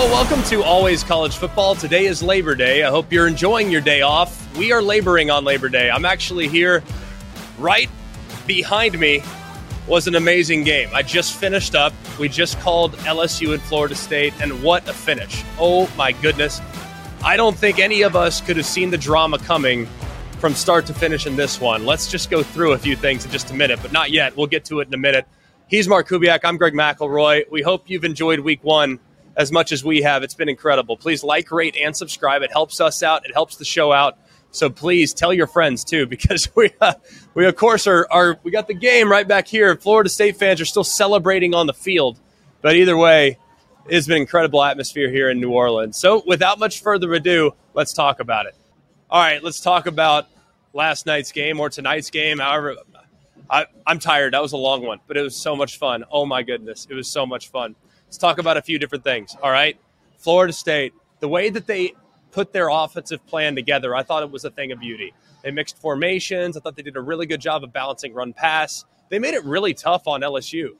Hello, welcome to Always College Football. Today is Labor Day. I hope you're enjoying your day off. We are laboring on Labor Day. I'm actually here right behind me was an amazing game. I just finished up. We just called LSU and Florida State, and what a finish. Oh my goodness. I don't think any of us could have seen the drama coming from start to finish in this one. Let's just go through a few things in just a minute, but not yet. We'll get to it in a minute. He's Mark Kubiak. I'm Greg McElroy. We hope you've enjoyed week one as much as we have. It's been incredible. Please like, rate, and subscribe. It helps us out. It helps the show out. So please tell your friends too, because we uh, we of course are, are we got the game right back here. Florida State fans are still celebrating on the field, but either way, it's been incredible atmosphere here in New Orleans. So without much further ado, let's talk about it. All right, let's talk about last night's game or tonight's game. However, I, I'm tired. That was a long one, but it was so much fun. Oh my goodness, it was so much fun. Let's talk about a few different things. All right. Florida State, the way that they put their offensive plan together, I thought it was a thing of beauty. They mixed formations. I thought they did a really good job of balancing run pass. They made it really tough on LSU.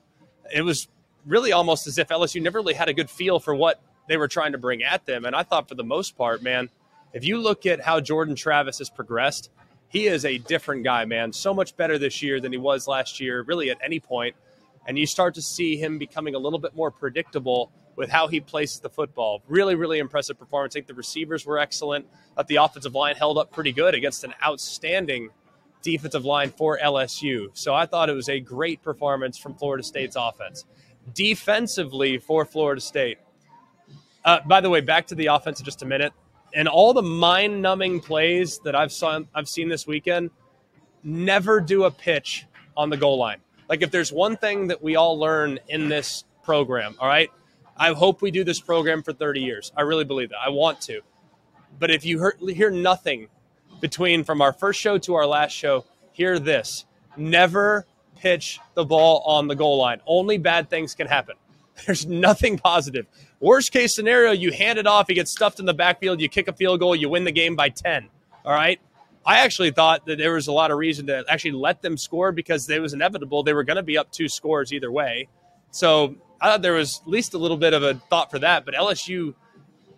It was really almost as if LSU never really had a good feel for what they were trying to bring at them. And I thought for the most part, man, if you look at how Jordan Travis has progressed, he is a different guy, man. So much better this year than he was last year, really at any point and you start to see him becoming a little bit more predictable with how he places the football. Really, really impressive performance. I think the receivers were excellent. But the offensive line held up pretty good against an outstanding defensive line for LSU. So I thought it was a great performance from Florida State's offense. Defensively for Florida State. Uh, by the way, back to the offense in just a minute. And all the mind-numbing plays that I've saw, I've seen this weekend, never do a pitch on the goal line. Like if there's one thing that we all learn in this program, all right, I hope we do this program for 30 years. I really believe that. I want to. But if you hear nothing between from our first show to our last show, hear this. Never pitch the ball on the goal line. Only bad things can happen. There's nothing positive. Worst case scenario, you hand it off, you get stuffed in the backfield, you kick a field goal, you win the game by 10. All right? I actually thought that there was a lot of reason to actually let them score because it was inevitable. They were going to be up two scores either way. So I thought there was at least a little bit of a thought for that. But LSU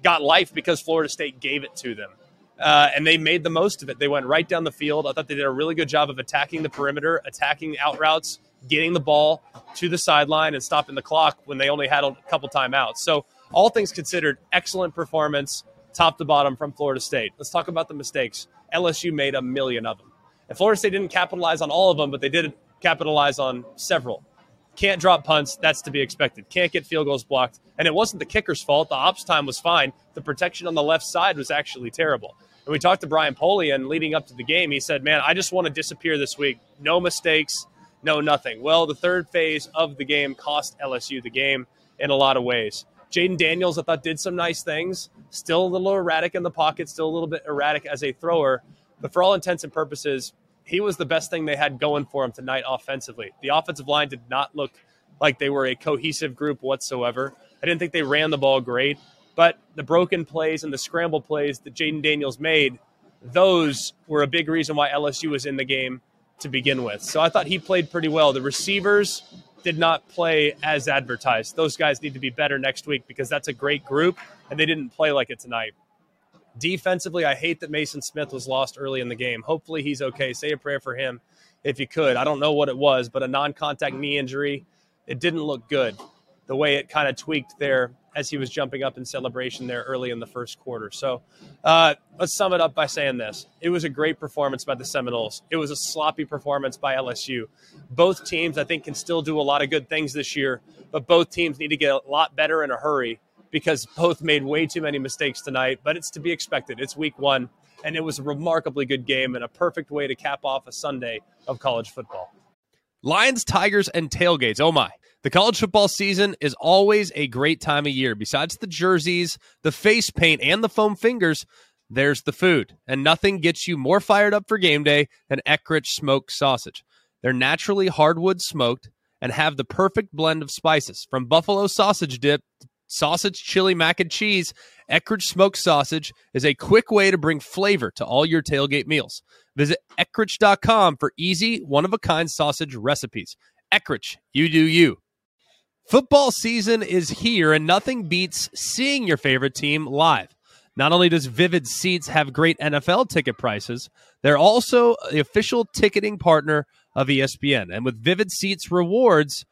got life because Florida State gave it to them. Uh, and they made the most of it. They went right down the field. I thought they did a really good job of attacking the perimeter, attacking out routes, getting the ball to the sideline, and stopping the clock when they only had a couple timeouts. So, all things considered, excellent performance, top to bottom from Florida State. Let's talk about the mistakes. LSU made a million of them. And Florida State didn't capitalize on all of them, but they did capitalize on several. Can't drop punts. That's to be expected. Can't get field goals blocked. And it wasn't the kicker's fault. The ops time was fine. The protection on the left side was actually terrible. And we talked to Brian Polian leading up to the game. He said, Man, I just want to disappear this week. No mistakes, no nothing. Well, the third phase of the game cost LSU the game in a lot of ways. Jayden Daniels, I thought, did some nice things. Still a little erratic in the pocket, still a little bit erratic as a thrower. But for all intents and purposes, he was the best thing they had going for him tonight offensively. The offensive line did not look like they were a cohesive group whatsoever. I didn't think they ran the ball great, but the broken plays and the scramble plays that Jayden Daniels made, those were a big reason why LSU was in the game to begin with. So I thought he played pretty well. The receivers did not play as advertised. Those guys need to be better next week because that's a great group and they didn't play like it tonight. Defensively, I hate that Maason Smith was lost early in the game. Hopefully, he's okay. Say a prayer for him if you could. I don't know what it was, but a non contact knee injury, it didn't look good the way it kind of tweaked there as he was jumping up in celebration there early in the first quarter. So uh, let's sum it up by saying this it was a great performance by the Seminoles, it was a sloppy performance by LSU. Both teams, I think, can still do a lot of good things this year, but both teams need to get a lot better in a hurry because both made way too many mistakes tonight, but it's to be expected. It's week one, and it was a remarkably good game and a perfect way to cap off a Sunday of college football. Lions, Tigers, and tailgates. Oh my. The college football season is always a great time of year. Besides the jerseys, the face paint, and the foam fingers, there's the food. And nothing gets you more fired up for game day than Eckrich smoked sausage. They're naturally hardwood smoked and have the perfect blend of spices from buffalo sausage dip sausage, chili, mac and cheese, Eckrich smoked sausage is a quick way to bring flavor to all your tailgate meals. Visit Eckrich.com for easy, one of a kind sausage recipes. Eckrich, you do you. Football season is here, and nothing beats seeing your favorite team live. Not only does Vivid Seats have great NFL ticket prices, they're also the official ticketing partner of ESPN. And with Vivid Seats rewards,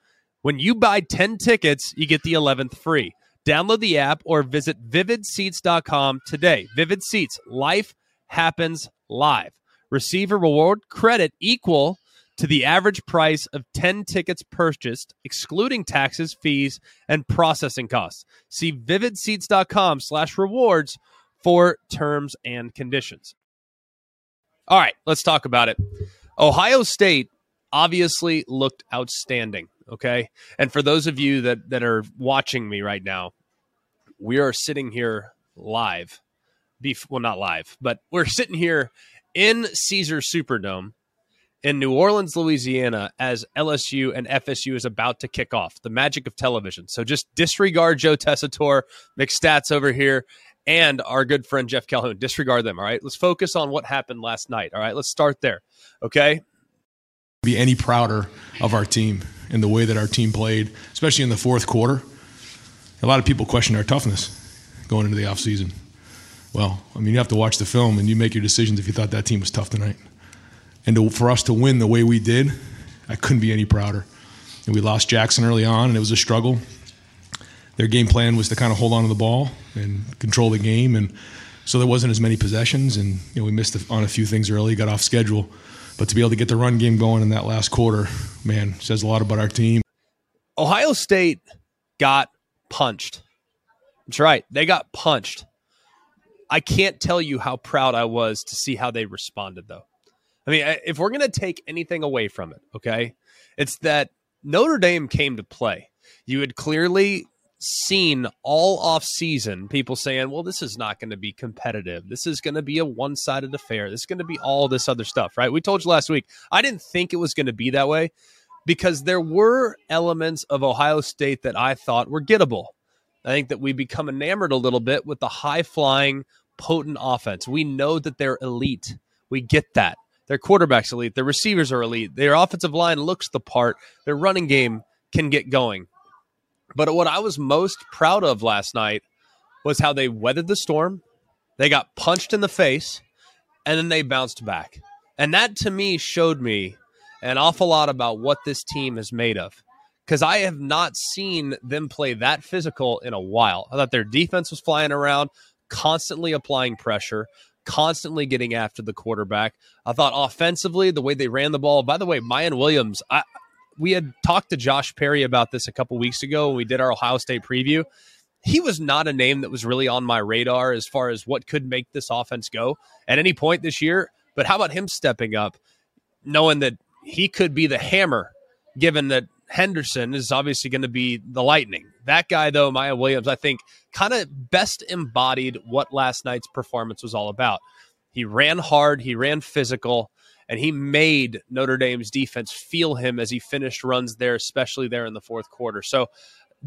when you buy 10 tickets, you get the 11th free. Download the app or visit vividseats.com today. Vivid Seats, life happens live. Receive a reward credit equal to the average price of 10 tickets purchased, excluding taxes, fees, and processing costs. See vividseats.com slash rewards for terms and conditions. All right, let's talk about it. Ohio State obviously looked outstanding, okay? And for those of you that, that are watching me right now, we are sitting here live. Bef- well, not live, but we're sitting here in Caesar Superdome in New Orleans, Louisiana, as LSU and FSU is about to kick off. The magic of television. So just disregard Joe Tessitore, McStats over here, and our good friend Jeff Calhoun. Disregard them. All right. Let's focus on what happened last night. All right. Let's start there. Okay. Be any prouder of our team and the way that our team played, especially in the fourth quarter. A lot of people question our toughness going into the offseason. Well, I mean, you have to watch the film and you make your decisions if you thought that team was tough tonight. And to, for us to win the way we did, I couldn't be any prouder. And we lost Jackson early on, and it was a struggle. Their game plan was to kind of hold on to the ball and control the game, and so there wasn't as many possessions. And you know, we missed on a few things early, got off schedule. But to be able to get the run game going in that last quarter, man, says a lot about our team. Ohio State got punched. That's right. They got punched. I can't tell you how proud I was to see how they responded, though. I mean, if we're going to take anything away from it, okay, it's that Notre Dame came to play. You had clearly seen all off season people saying, well, this is not going to be competitive. This is going to be a one sided affair. This is going to be all this other stuff, right? We told you last week, I didn't think it was going to be that way because there were elements of Ohio State that I thought were gettable. I think that we become enamored a little bit with the high flying, potent offense. We know that they're elite. We get that. Their quarterback's elite. Their receivers are elite. Their offensive line looks the part. Their running game can get going. But what I was most proud of last night was how they weathered the storm. They got punched in the face and then they bounced back. And that to me showed me an awful lot about what this team is made of. Because I have not seen them play that physical in a while. I thought their defense was flying around, constantly applying pressure constantly getting after the quarterback. I thought offensively, the way they ran the ball. By the way, Miyan Williams, I, we had talked to Josh Perry about this a couple weeks ago when we did our Ohio State preview. He was not a name that was really on my radar as far as what could make this offense go at any point this year. But how about him stepping up, knowing that he could be the hammer, given that Henderson is obviously going to be the lightning. That guy, though, Miyan Williams, I think kind of best embodied what last night's performance was all about. He ran hard, he ran physical, and he made Notre Dame's defense feel him as he finished runs there, especially there in the fourth quarter. So,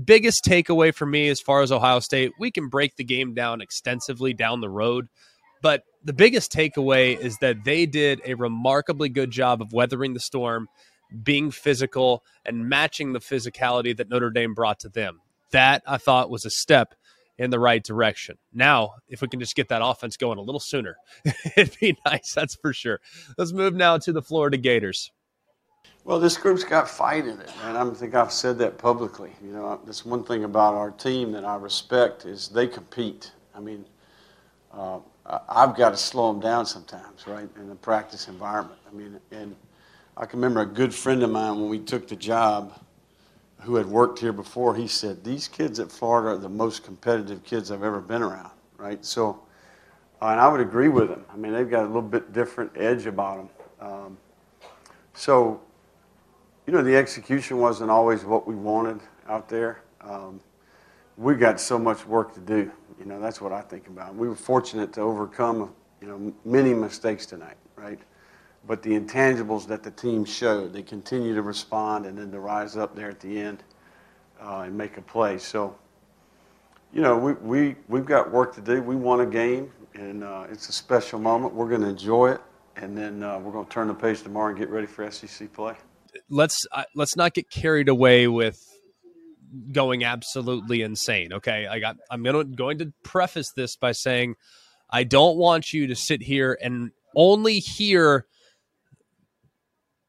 biggest takeaway for me as far as Ohio State, we can break the game down extensively down the road. But the biggest takeaway is that they did a remarkably good job of weathering the storm being physical and matching the physicality that Notre Dame brought to them. That I thought was a step in the right direction. Now, if we can just get that offense going a little sooner, it'd be nice. That's for sure. Let's move now to the Florida Gators. Well, this group's got fight in it, and I think I've said that publicly. You know, that's one thing about our team that I respect is they compete. I mean, uh, I've got to slow them down sometimes, right, in the practice environment. I mean, and I can remember a good friend of mine when we took the job who had worked here before, he said, These kids at Florida are the most competitive kids I've ever been around, right? So, uh, and I would agree with him. I mean, they've got a little bit different edge about them. Um, so, you know, the execution wasn't always what we wanted out there. Um, we got so much work to do. You know, that's what I think about. We were fortunate to overcome, you know, many mistakes tonight, right? but the intangibles that the team showed, they continue to respond and then to rise up there at the end uh, and make a play. So, you know, we, we, we've got work to do. We won a game, and uh, it's a special moment. We're going to enjoy it, and then uh, we're going to turn the page tomorrow and get ready for SEC play. Let's let's not get carried away with going absolutely insane. Okay, I got. I'm gonna going to preface this by saying I don't want you to sit here and only hear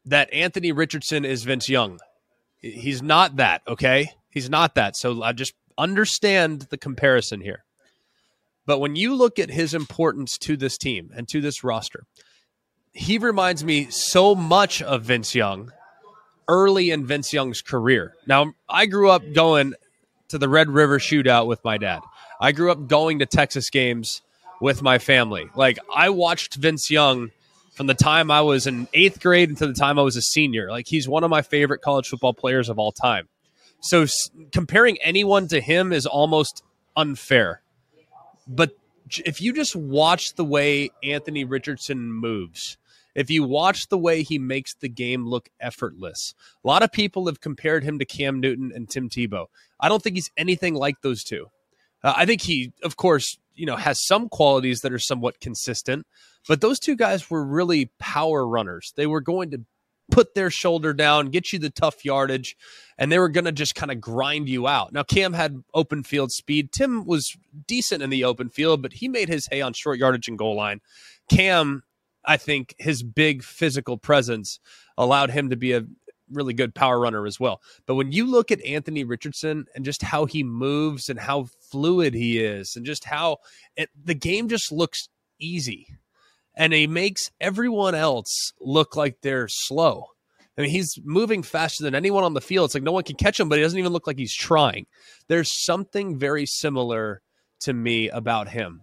that Anthony Richardson is Vince Young. He's not that. Okay, he's not that. So I just understand the comparison here. But when you look at his importance to this team and to this roster, he reminds me so much of Vince Young early in Vince Young's career. Now, I grew up going to the Red River shootout with my dad. I grew up going to Texas games with my family. Like, I watched Vince Young from the time I was in eighth grade until the time I was a senior. Like, he's one of my favorite college football players of all time. So, s- comparing anyone to him is almost unfair. But if you just watch the way Anthony Richardson moves, if you watch the way he makes the game look effortless, a lot of people have compared him to Cam Newton and Tim Tebow. I don't think he's anything like those two. Uh, I think he, of course, you know, has some qualities that are somewhat consistent, but those two guys were really power runners. They were going to put their shoulder down, get you the tough yardage, and they were going to just kind of grind you out. Now, Cam had open field speed. Tim was decent in the open field, but he made his hay on short yardage and goal line. Cam, I think his big physical presence allowed him to be a really good power runner as well. But when you look at Anthony Richardson and just how he moves and how fluid he is, and just how it, the game just looks easy, and he makes everyone else look like they're slow. I mean, he's moving faster than anyone on the field. It's like no one can catch him, but he doesn't even look like he's trying. There's something very similar to me about him.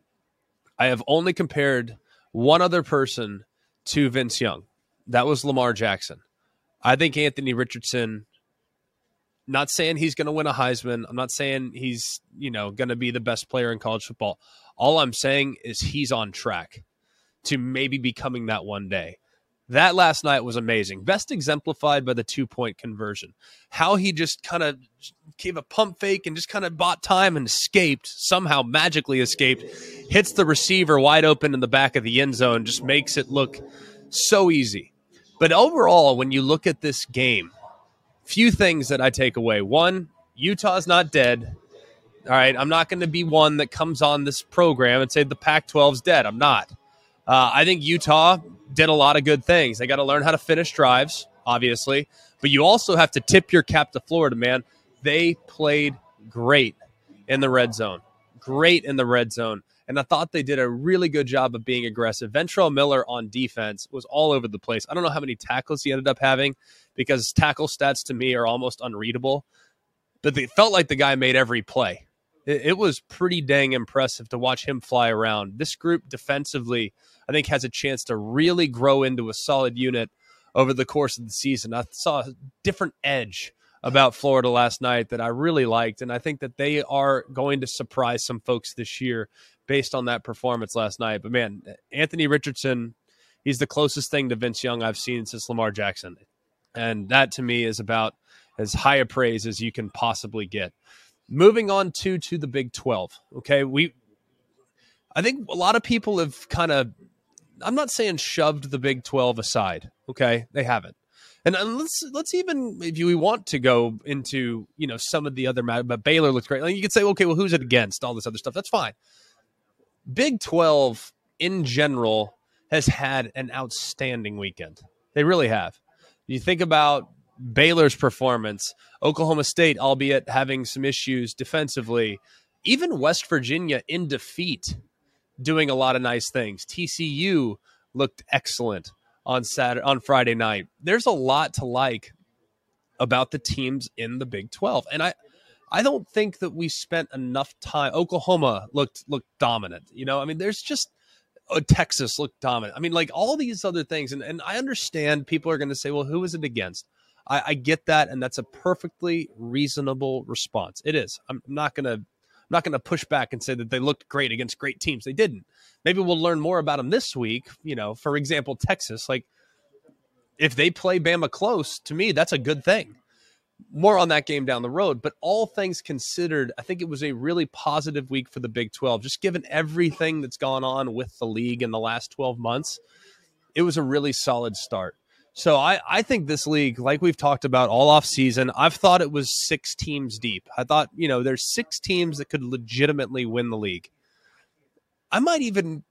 I have only compared one other person to Vince Young. That was Lamar Jackson. I think Anthony Richardson, not saying he's going to win a Heisman. I'm not saying he's, you know, going to be the best player in college football. All I'm saying is he's on track to maybe becoming that one day. That last night was amazing. Best exemplified by the two point conversion. How he just kind of gave a pump fake and just kind of bought time and escaped, somehow magically escaped, hits the receiver wide open in the back of the end zone, just makes it look so easy. But overall, when you look at this game, few things that I take away. One, Utah's not dead. All right, I'm not going to be one that comes on this program and say the Pac 12's dead. I'm not. Uh, I think Utah did a lot of good things. They got to learn how to finish drives, obviously, but you also have to tip your cap to Florida, man. They played great in the red zone, great in the red zone. And I thought they did a really good job of being aggressive. Ventrell Miller on defense was all over the place. I don't know how many tackles he ended up having because tackle stats to me are almost unreadable, but it felt like the guy made every play. It, it was pretty dang impressive to watch him fly around. This group defensively, I think, has a chance to really grow into a solid unit over the course of the season. I saw a different edge about Florida last night that I really liked, and I think that they are going to surprise some folks this year based on that performance last night. But man, Anthony Richardson, he's the closest thing to Vince Young I've seen since Lamar Jackson. And that to me is about as high a praise as you can possibly get. Moving on to to the Big 12. Okay, we I think a lot of people have kind of I'm not saying shoved the Big 12 aside, okay? They haven't. And, let's let's even if you want to go into, you know, some of the other but Baylor looks great. Like you could say, okay, well, who's it against? All this other stuff. That's fine. Big 12 in general has had an outstanding weekend. They really have. You think about Baylor's performance, Oklahoma State, albeit having some issues defensively, even West Virginia in defeat, doing a lot of nice things. TCU looked excellent on Saturday on Friday night. There's a lot to like about the teams in the Big 12. And I I don't think that we spent enough time. Oklahoma looked looked dominant. You know, I mean, there's just oh, Texas looked dominant. I mean, like all these other things, and and I understand people are going to say, well, who is it against? I, I get that, and that's a perfectly reasonable response. It is. I'm not going to I'm not going to push back and say that they looked great against great teams. They didn't. Maybe we'll learn more about them this week. You know, for example, Texas. Like, if they play Bama close, to me, that's a good thing more on that game down the road. But all things considered, I think it was a really positive week for the Big 12. Just given everything that's gone on with the league in the last 12 months, it was a really solid start. So I, I think this league, like we've talked about all off season, I've thought it was six teams deep. I thought, you know, there's six teams that could legitimately win the league. I might even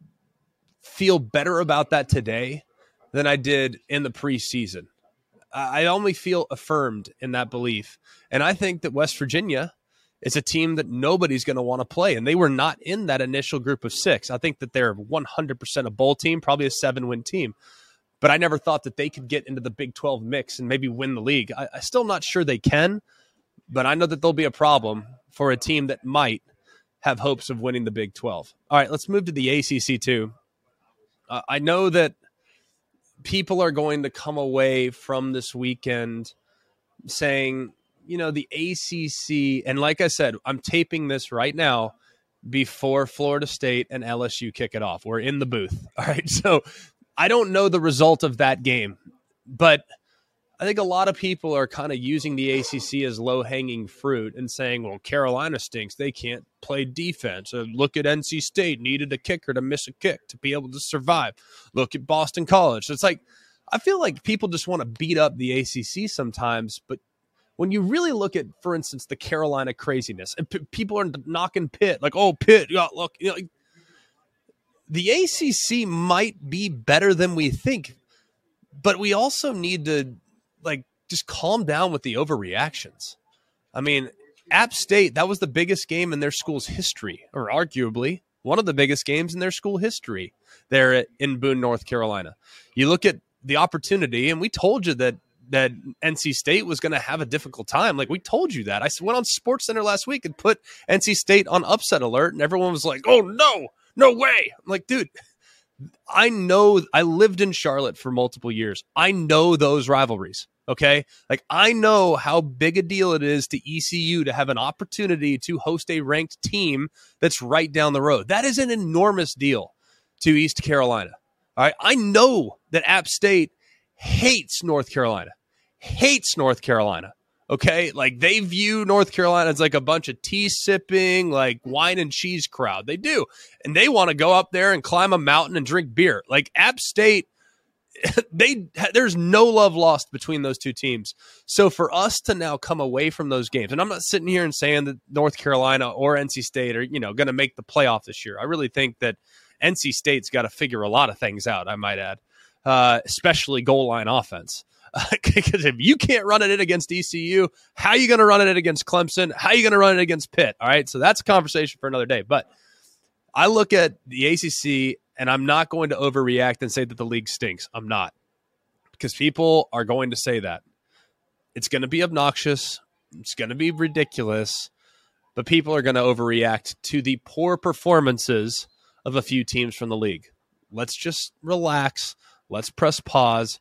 feel better about that today than I did in the preseason. I only feel affirmed in that belief. And I think that West Virginia is a team that nobody's going to want to play. And they were not in that initial group of six. I think that they're 100% a bowl team, probably a seven win team. But I never thought that they could get into the Big 12 mix and maybe win the league. I, I'm still not sure they can, but I know that there'll be a problem for a team that might have hopes of winning the Big 12. All right, let's move to the ACC too. Uh, I know that people are going to come away from this weekend saying, you know, the ACC, and like I said, I'm taping this right now before Florida State and LSU kick it off. We're in the booth. All right. So I don't know the result of that game, but I think a lot of people are kind of using the ACC as low hanging fruit and saying, well, Carolina stinks. They can't play defense. Uh, look at NC State, needed a kicker to miss a kick to be able to survive. Look at Boston College. So it's like, I feel like people just want to beat up the ACC sometimes, but when you really look at, for instance, the Carolina craziness, and p- people are knocking Pitt, like, oh, Pitt, yeah, look, you know, the ACC might be better than we think, but we also need to like just calm down with the overreactions. I mean, App State, that was the biggest game in their school's history, or arguably one of the biggest games in their school history there in Boone, North Carolina. You look at the opportunity, and we told you that that NC State was going to have a difficult time. Like we told you that. I went on Sports Center last week and put NC State on upset alert, and everyone was like, "Oh no, no way!" I'm like, dude, I know I lived in Charlotte for multiple years. I know those rivalries. Okay. Like I know how big a deal it is to ECU to have an opportunity to host a ranked team that's right down the road. That is an enormous deal to East Carolina. All right. I know that App State hates North Carolina, hates North Carolina. Okay. Like they view North Carolina as like a bunch of tea sipping, like wine and cheese crowd. They do. And they want to go up there and climb a mountain and drink beer. Like App State, they there's no love lost between those two teams. So for us to now come away from those games, and I'm not sitting here and saying that North Carolina or NC State are, you know, going to make the playoff this year. I really think that NC State's got to figure a lot of things out, I might add. Uh, especially goal line offense because if you can't run it in against ECU, how are you going to run it in against Clemson? How are you going to run it against Pitt? All right. So that's a conversation for another day. But I look at the ACC and I'm not going to overreact and say that the league stinks. I'm not because people are going to say that. It's going to be obnoxious. It's going to be ridiculous. But people are going to overreact to the poor performances of a few teams from the league. Let's just relax. Let's press pause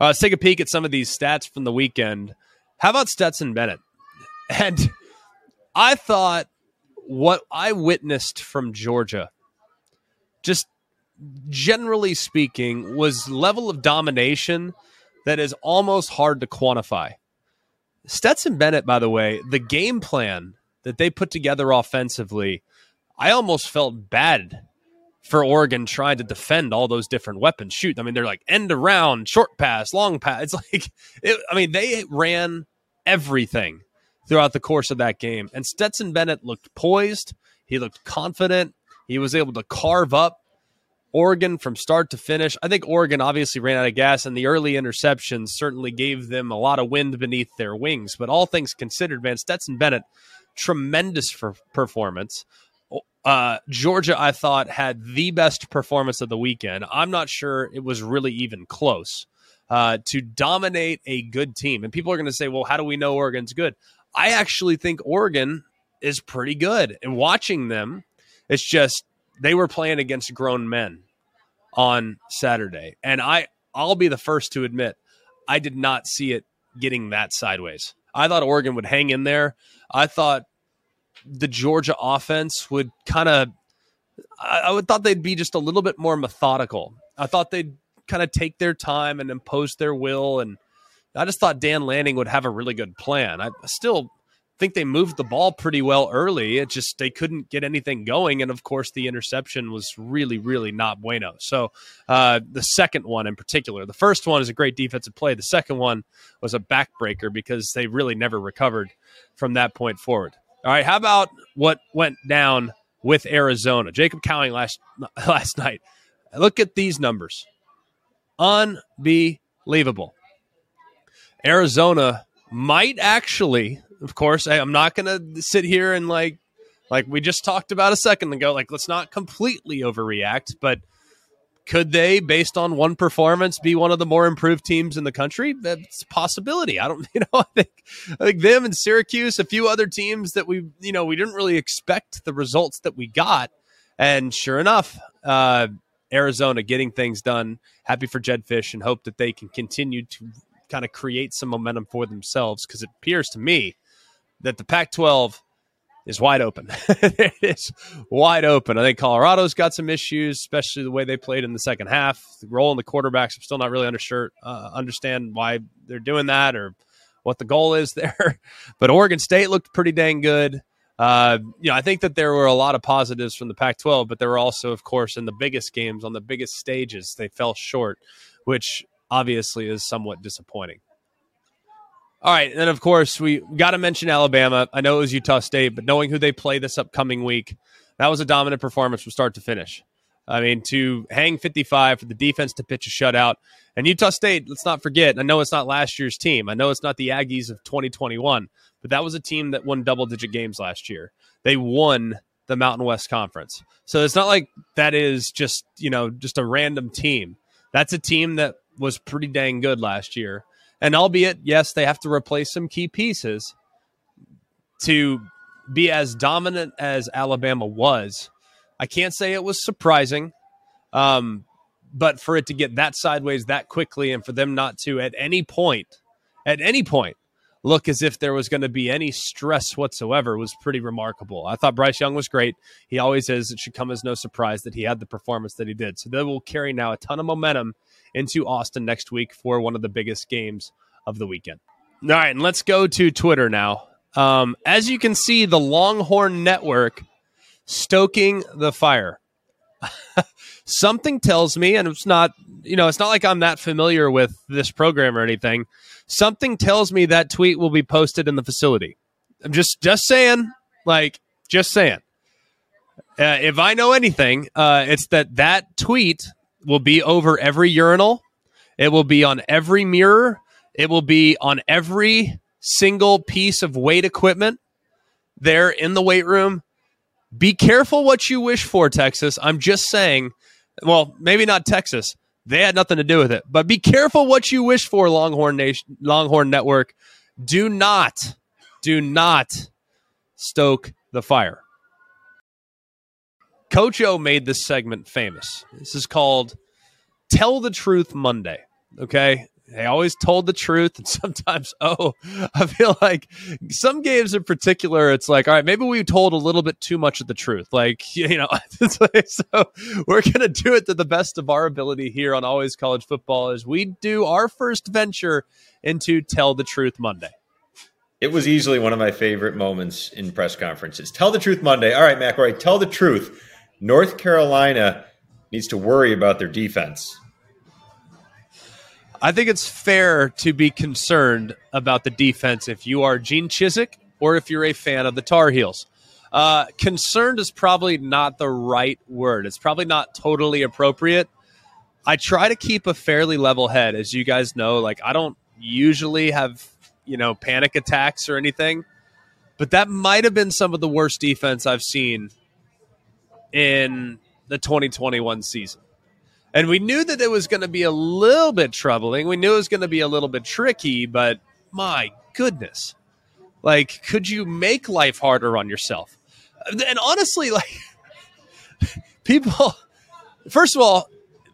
Uh, let's take a peek at some of these stats from the weekend. How about Stetson Bennett? And I thought what I witnessed from Georgia just generally speaking, was level of domination that is almost hard to quantify. Stetson Bennett, by the way, the game plan that they put together offensively, I almost felt bad for Oregon trying to defend all those different weapons. Shoot, I mean, they're like end around, short pass, long pass. It's like, it, I mean, they ran everything throughout the course of that game. And Stetson Bennett looked poised. He looked confident. He was able to carve up Oregon from start to finish. I think Oregon obviously ran out of gas, and the early interceptions certainly gave them a lot of wind beneath their wings. But all things considered, man, Stetson Bennett, tremendous for performance. Uh, Georgia, I thought, had the best performance of the weekend. I'm not sure it was really even close. Uh, to dominate a good team. And people are going to say, well, how do we know Oregon's good? I actually think Oregon is pretty good. And watching them, it's just they were playing against grown men on Saturday. And I I'll be the first to admit I did not see it getting that sideways. I thought Oregon would hang in there. I thought the Georgia offense would kind of I, I would thought they'd be just a little bit more methodical. I thought they'd kind of take their time and impose their will and I just thought Dan Lanning would have a really good plan. I still think they moved the ball pretty well early. It just they couldn't get anything going, and of course the interception was really, really not bueno. So uh, the second one in particular, the first one is a great defensive play. The second one was a backbreaker because they really never recovered from that point forward. All right, how about what went down with Arizona? Jacob Cowing last last night. Look at these numbers, unbelievable. Arizona might actually of course, I, am not going to sit here and like, like we just talked about a second ago, like let's not completely overreact, but could they, based on one performance, be one of the more improved teams in the country? That's a possibility. I don't, you know, I think, I think them and Syracuse, a few other teams that we, you know, we didn't really expect the results that we got, and sure enough, uh, Arizona getting things done. Happy for Jedd Fisch and hope that they can continue to kind of create some momentum for themselves because it appears to me that the Pac 12 is wide open. it's wide open. I think Colorado's got some issues, especially the way they played in the second half. The role in the quarterbacks, I'm still not really undersure, uh, understand why they're doing that or what the goal is there. but Oregon State looked pretty dang good. Uh, you know, I think that there were a lot of positives from the Pac-12, but there were also, of course, in the biggest games on the biggest stages, they fell short, which obviously is somewhat disappointing. All right, and then of course we got to mention Alabama. I know it was Utah State, but knowing who they play this upcoming week, that was a dominant performance from start to finish. I mean, to hang 55 for the defense to pitch a shutout, and Utah State. Let's not forget. I know it's not last year's team. I know it's not the Aggies of 2021, but that was a team that won double-digit games last year. They won the Mountain West Conference, so it's not like that is just you know just a random team. That's a team that was pretty dang good last year and albeit, yes, they have to replace some key pieces to be as dominant as Alabama was. I can't say it was surprising, um, but for it to get that sideways that quickly and for them not to at any point, at any point, look as if there was going to be any stress whatsoever was pretty remarkable. I thought Bryce Young was great. He always is. It should come as no surprise that he had the performance that he did. So they will carry now a ton of momentum into Austin next week for one of the biggest games of the weekend. All right, and let's go to Twitter now. Um, as you can see, the Longhorn Network stoking the fire. Something tells me, and it's not, you know, it's not like I'm that familiar with this program or anything. Something tells me that tweet will be posted in the facility. I'm just, just saying, like, just saying. Uh, if I know anything, uh, it's that that tweet will be over every urinal. It will be on every mirror. It will be on every single piece of weight equipment there in the weight room. Be careful what you wish for, Texas. I'm just saying, well, maybe not Texas. They had nothing to do with it. But be careful what you wish for, Longhorn Nation, Longhorn Network. Do not, do not stoke the fire. Coach O made this segment famous. This is called Tell the Truth Monday. Okay. they always told the truth and sometimes oh i feel like some games in particular it's like all right maybe we told a little bit too much of the truth like you know so we're gonna do it to the best of our ability here on always college football as we do our first venture into tell the truth monday it was easily one of my favorite moments in press conferences tell the truth monday all right mcelroy tell the truth north carolina needs to worry about their defense I think it's fair to be concerned about the defense if you are Gene Chizik or if you're a fan of the Tar Heels. Uh, concerned is probably not the right word. It's probably not totally appropriate. I try to keep a fairly level head, as you guys know. Like, I don't usually have, you know, panic attacks or anything, but that might have been some of the worst defense I've seen in the 2021 season. And we knew that it was going to be a little bit troubling. We knew it was going to be a little bit tricky, but my goodness. Like, could you make life harder on yourself? And honestly, like, people, first of all,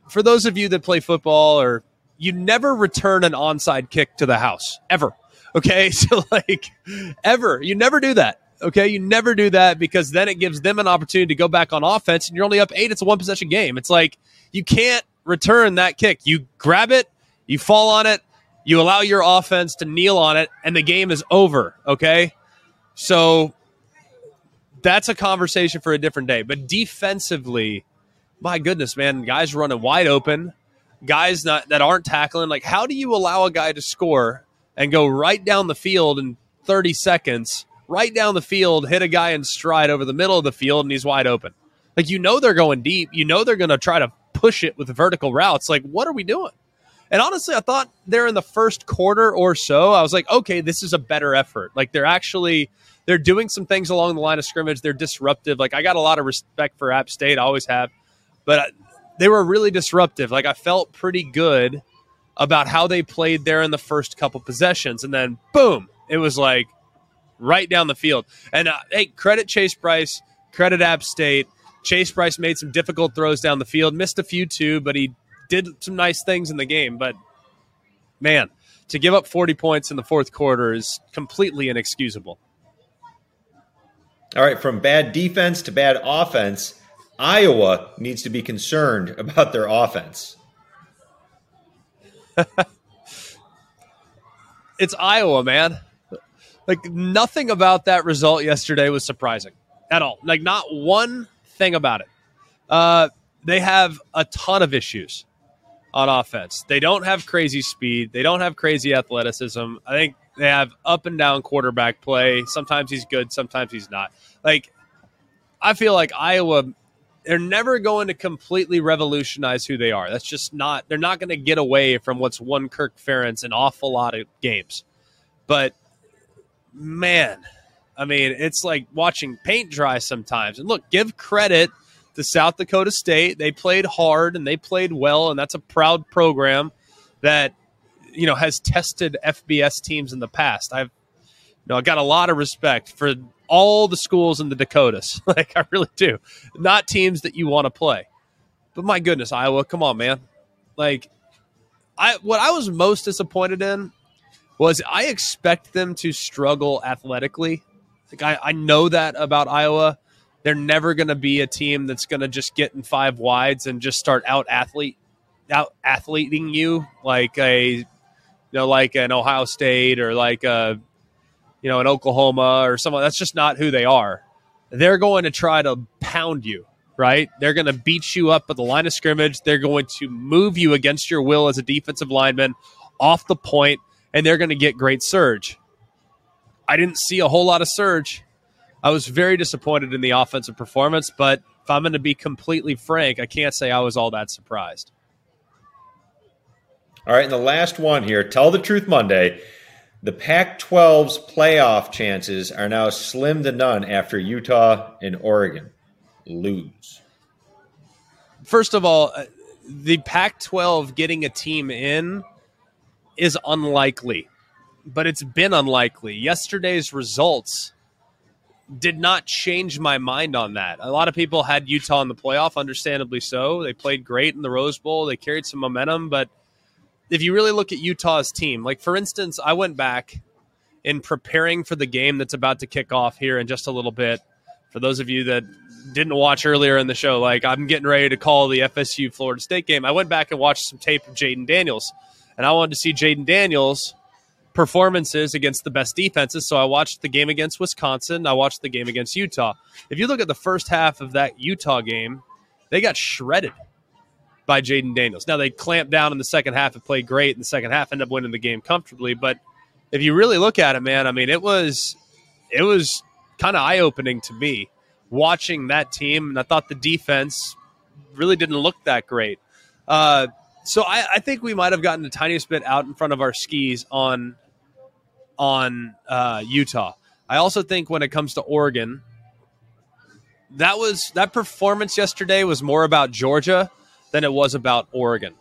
for those of you that play football or you never return an onside kick to the house ever. Okay. So, like, ever. You never do that. Okay. You never do that because then it gives them an opportunity to go back on offense and you're only up eight. It's a one possession game. It's like, you can't return that kick. You grab it, you fall on it, you allow your offense to kneel on it, and the game is over. Okay. So that's a conversation for a different day. But defensively, my goodness, man, guys running wide open, guys not, that aren't tackling. Like, how do you allow a guy to score and go right down the field in 30 seconds, right down the field, hit a guy in stride over the middle of the field, and he's wide open? Like, you know, they're going deep. You know, they're going to try to push it with vertical routes. Like, what are we doing? And honestly, I thought there in the first quarter or so, I was like, okay, this is a better effort. Like they're actually they're doing some things along the line of scrimmage. They're disruptive. Like I got a lot of respect for App State, I always have, but they were really disruptive. Like I felt pretty good about how they played there in the first couple possessions, and then boom, it was like right down the field. And uh, hey, credit Chase Brice, credit App State. Chase Brice made some difficult throws down the field, missed a few too, but he did some nice things in the game. But man, to give up 40 points in the fourth quarter is completely inexcusable. All right, from bad defense to bad offense, Iowa needs to be concerned about their offense. it's Iowa, man. Like nothing about that result yesterday was surprising at all. Like not one thing about it. Uh, they have a ton of issues on offense. They don't have crazy speed. They don't have crazy athleticism. I think they have up and down quarterback play. Sometimes he's good, sometimes he's not. Like, I feel like Iowa, they're never going to completely revolutionize who they are. That's just not, they're not going to get away from what's won Kirk Ferentz an awful lot of games. But man, I mean, it's like watching paint dry sometimes. And look, give credit to South Dakota State. They played hard and they played well, and that's a proud program that you know has tested FBS teams in the past. I've you know I got a lot of respect for all the schools in the Dakotas. like I really do. Not teams that you want to play. But my goodness, Iowa, come on, man. Like I what I was most disappointed in was I expect them to struggle athletically like I, I know that about Iowa. They're never going to be a team that's going to just get in five wides and just start out athlete out athleting you like a you know like an Ohio State or like a you know an Oklahoma or someone. That's just not who they are. They're going to try to pound you, right? They're going to beat you up at the line of scrimmage. They're going to move you against your will as a defensive lineman off the point, and they're going to get great surge. I didn't see a whole lot of surge. I was very disappointed in the offensive performance, but if I'm going to be completely frank, I can't say I was all that surprised. All right, and the last one here, tell the truth Monday. The Pac 12's playoff chances are now slim to none after Utah and Oregon lose. First of all, uh, the Pac 12 getting a team in is unlikely but it's been unlikely. Yesterday's results did not change my mind on that. A lot of people had Utah in the playoff, understandably so. They played great in the Rose Bowl, they carried some momentum, but if you really look at Utah's team, like for instance, I went back in preparing for the game that's about to kick off here in just a little bit. For those of you that didn't watch earlier in the show, like I'm getting ready to call the FSU Florida State game. I went back and watched some tape of Jayden Daniels, and I wanted to see Jayden Daniels performances against the best defenses. So I watched the game against Wisconsin. I watched the game against Utah. If you look at the first half of that Utah game, they got shredded by Jayden Daniels. Now they clamped down in the second half and played great in the second half, ended up winning the game comfortably. But if you really look at it, man, I mean, it was it was kind of eye opening to me watching that team, and I thought the defense really didn't look that great. Uh, so I, I, think we might have gotten the tiniest bit out in front of our skis on on uh, Utah. I also think when it comes to Oregon, that was that performance yesterday was more about Georgia than it was about Oregon,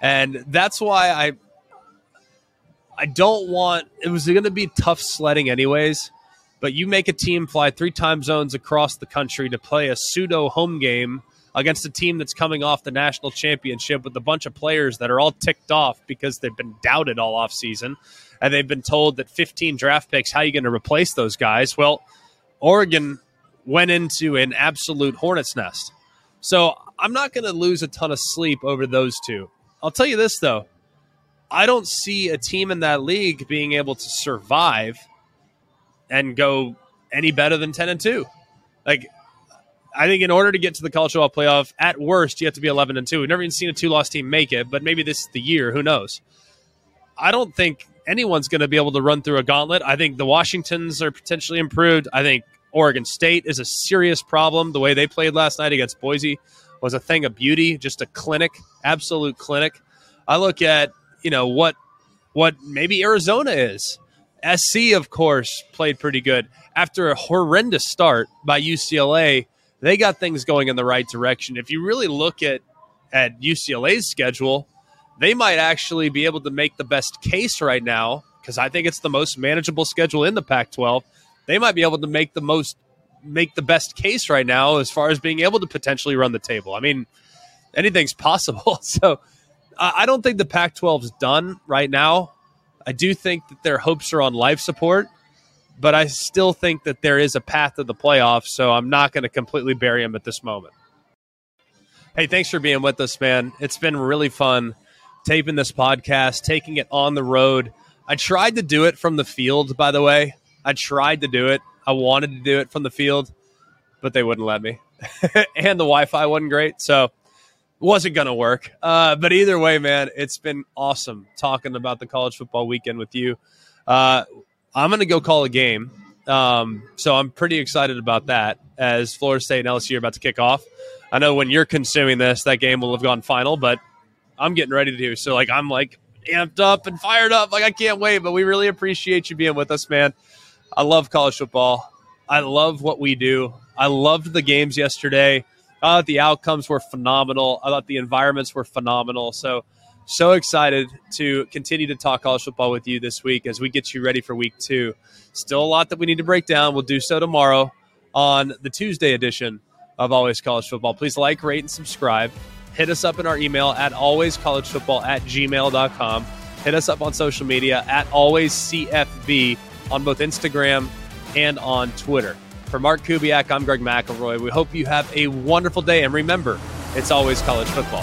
and that's why I I don't want it was going to be tough sledding anyways. But you make a team fly three time zones across the country to play a pseudo home game against a team that's coming off the national championship with a bunch of players that are all ticked off because they've been doubted all offseason and they've been told that 15 draft picks, how are you going to replace those guys? Well, Oregon went into an absolute hornet's nest. So I'm not going to lose a ton of sleep over those two. I'll tell you this, though. I don't see a team in that league being able to survive and go any better than 10 and 2. Like, I think in order to get to the college football playoff, at worst, you have to be 11 and 2. We've never even seen a two loss team make it, but maybe this is the year. Who knows? I don't think anyone's going to be able to run through a gauntlet. I think the Washingtons are potentially improved. I think Oregon State is a serious problem. The way they played last night against Boise was a thing of beauty, just a clinic, absolute clinic. I look at, you know, what what maybe Arizona is. SC, of course, played pretty good. After a horrendous start by UCLA, they got things going in the right direction. If you really look at at UCLA's schedule, they might actually be able to make the best case right now because I think it's the most manageable schedule in the Pac-12. They might be able to make the most make the best case right now as far as being able to potentially run the table. I mean, anything's possible. So I don't think the Pac-12 is done right now. I do think that their hopes are on life support, but I still think that there is a path to the playoffs. So I'm not going to completely bury him at this moment. Hey, thanks for being with us, man. It's been really fun taping this podcast, taking it on the road. I tried to do it from the field, by the way. I tried to do it. I wanted to do it from the field, but they wouldn't let me. and the Wi Fi wasn't great. So it wasn't going to work. Uh, but either way, man, it's been awesome talking about the college football weekend with you. Uh, I'm going to go call a game. Um, so I'm pretty excited about that as Florida State and LSU are about to kick off. I know when you're consuming this, that game will have gone final, but I'm getting ready to do. So like I'm like amped up and fired up. Like I can't wait. But we really appreciate you being with us, man. I love college football. I love what we do. I loved the games yesterday. I thought the outcomes were phenomenal. I thought the environments were phenomenal. So so excited to continue to talk college football with you this week as we get you ready for week two. Still a lot that we need to break down. We'll do so tomorrow on the Tuesday edition of Always College Football. Please like, rate, and subscribe. Hit us up in our email at alwayscollegefootball at gmail.com. Hit us up on social media at alwayscfb on both Instagram and on Twitter. For Mark Kubiak, I'm Greg McElroy. We hope you have a wonderful day. And remember, it's always college football.